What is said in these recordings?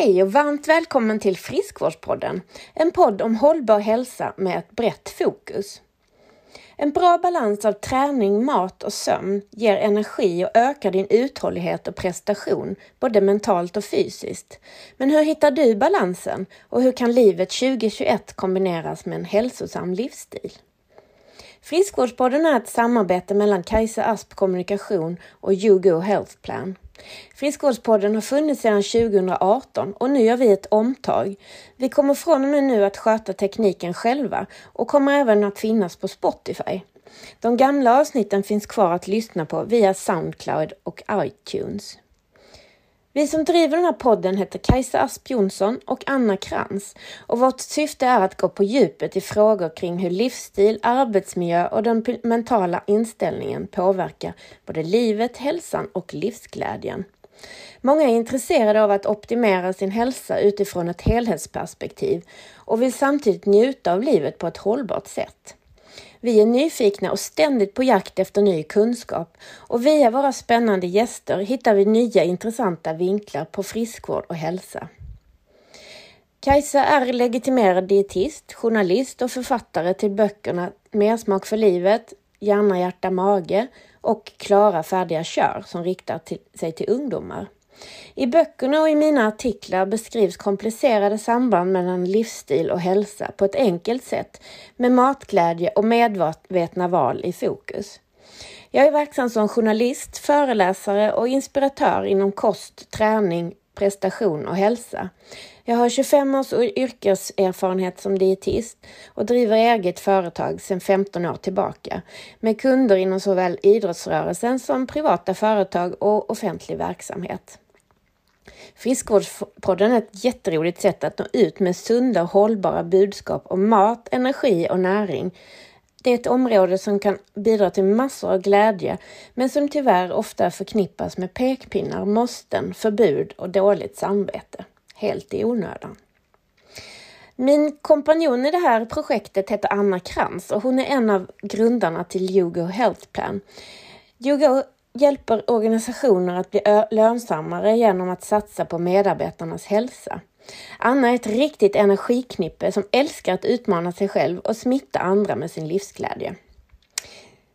Hej och varmt välkommen till Friskvårdspodden, en podd om hållbar hälsa med ett brett fokus. En bra balans av träning, mat och sömn ger energi och ökar din uthållighet och prestation, både mentalt och fysiskt. Men hur hittar du balansen och hur kan livet 2021 kombineras med en hälsosam livsstil? Friskvårdspodden är ett samarbete mellan Kajsa Asp Kommunikation och YouGo Health Plan. Friskvårdspodden har funnits sedan 2018 och nu gör vi ett omtag. Vi kommer från och med nu att sköta tekniken själva och kommer även att finnas på Spotify. De gamla avsnitten finns kvar att lyssna på via Soundcloud och iTunes. Vi som driver den här podden heter Kajsa Asp Jonsson och Anna Krantz och vårt syfte är att gå på djupet i frågor kring hur livsstil, arbetsmiljö och den mentala inställningen påverkar både livet, hälsan och livsglädjen. Många är intresserade av att optimera sin hälsa utifrån ett helhetsperspektiv och vill samtidigt njuta av livet på ett hållbart sätt. Vi är nyfikna och ständigt på jakt efter ny kunskap och via våra spännande gäster hittar vi nya intressanta vinklar på friskvård och hälsa. Kajsa är legitimerad dietist, journalist och författare till böckerna Mersmak för livet, Hjärna, hjärta, mage och Klara, färdiga, kör som riktar till, sig till ungdomar. I böckerna och i mina artiklar beskrivs komplicerade samband mellan livsstil och hälsa på ett enkelt sätt med matglädje och medvetna val i fokus. Jag är verksam som journalist, föreläsare och inspiratör inom kost, träning, prestation och hälsa. Jag har 25 års yrkeserfarenhet som dietist och driver eget företag sedan 15 år tillbaka med kunder inom såväl idrottsrörelsen som privata företag och offentlig verksamhet. Friskvårdspodden är ett jätteroligt sätt att nå ut med sunda och hållbara budskap om mat, energi och näring. Det är ett område som kan bidra till massor av glädje, men som tyvärr ofta förknippas med pekpinnar, måsten, förbud och dåligt samvete. Helt i onödan. Min kompanjon i det här projektet heter Anna Krantz och hon är en av grundarna till Yogo Health Plan. Yogo hjälper organisationer att bli lönsammare genom att satsa på medarbetarnas hälsa. Anna är ett riktigt energiknippe som älskar att utmana sig själv och smitta andra med sin livsglädje.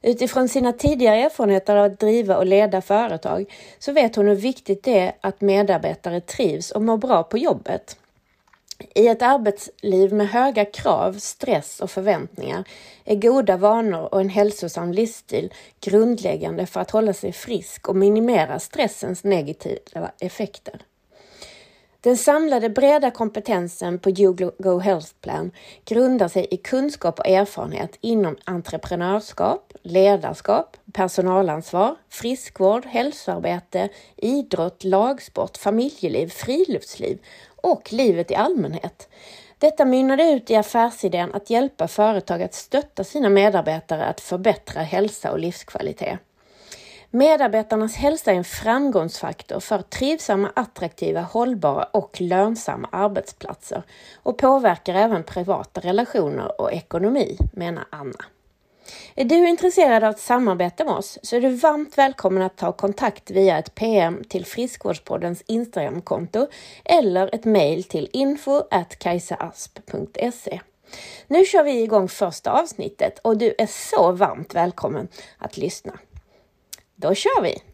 Utifrån sina tidigare erfarenheter av att driva och leda företag så vet hon hur viktigt det är att medarbetare trivs och mår bra på jobbet. I ett arbetsliv med höga krav, stress och förväntningar är goda vanor och en hälsosam livsstil grundläggande för att hålla sig frisk och minimera stressens negativa effekter. Den samlade breda kompetensen på YouGo Health Plan grundar sig i kunskap och erfarenhet inom entreprenörskap, ledarskap, personalansvar, friskvård, hälsoarbete, idrott, lagsport, familjeliv, friluftsliv och livet i allmänhet. Detta mynnade ut i affärsidén att hjälpa företag att stötta sina medarbetare att förbättra hälsa och livskvalitet. Medarbetarnas hälsa är en framgångsfaktor för trivsamma, attraktiva, hållbara och lönsamma arbetsplatser och påverkar även privata relationer och ekonomi, menar Anna. Är du intresserad av att samarbeta med oss så är du varmt välkommen att ta kontakt via ett PM till Friskvårdspoddens Instagramkonto eller ett mejl till info kajsaasp.se. Nu kör vi igång första avsnittet och du är så varmt välkommen att lyssna. Då kör vi!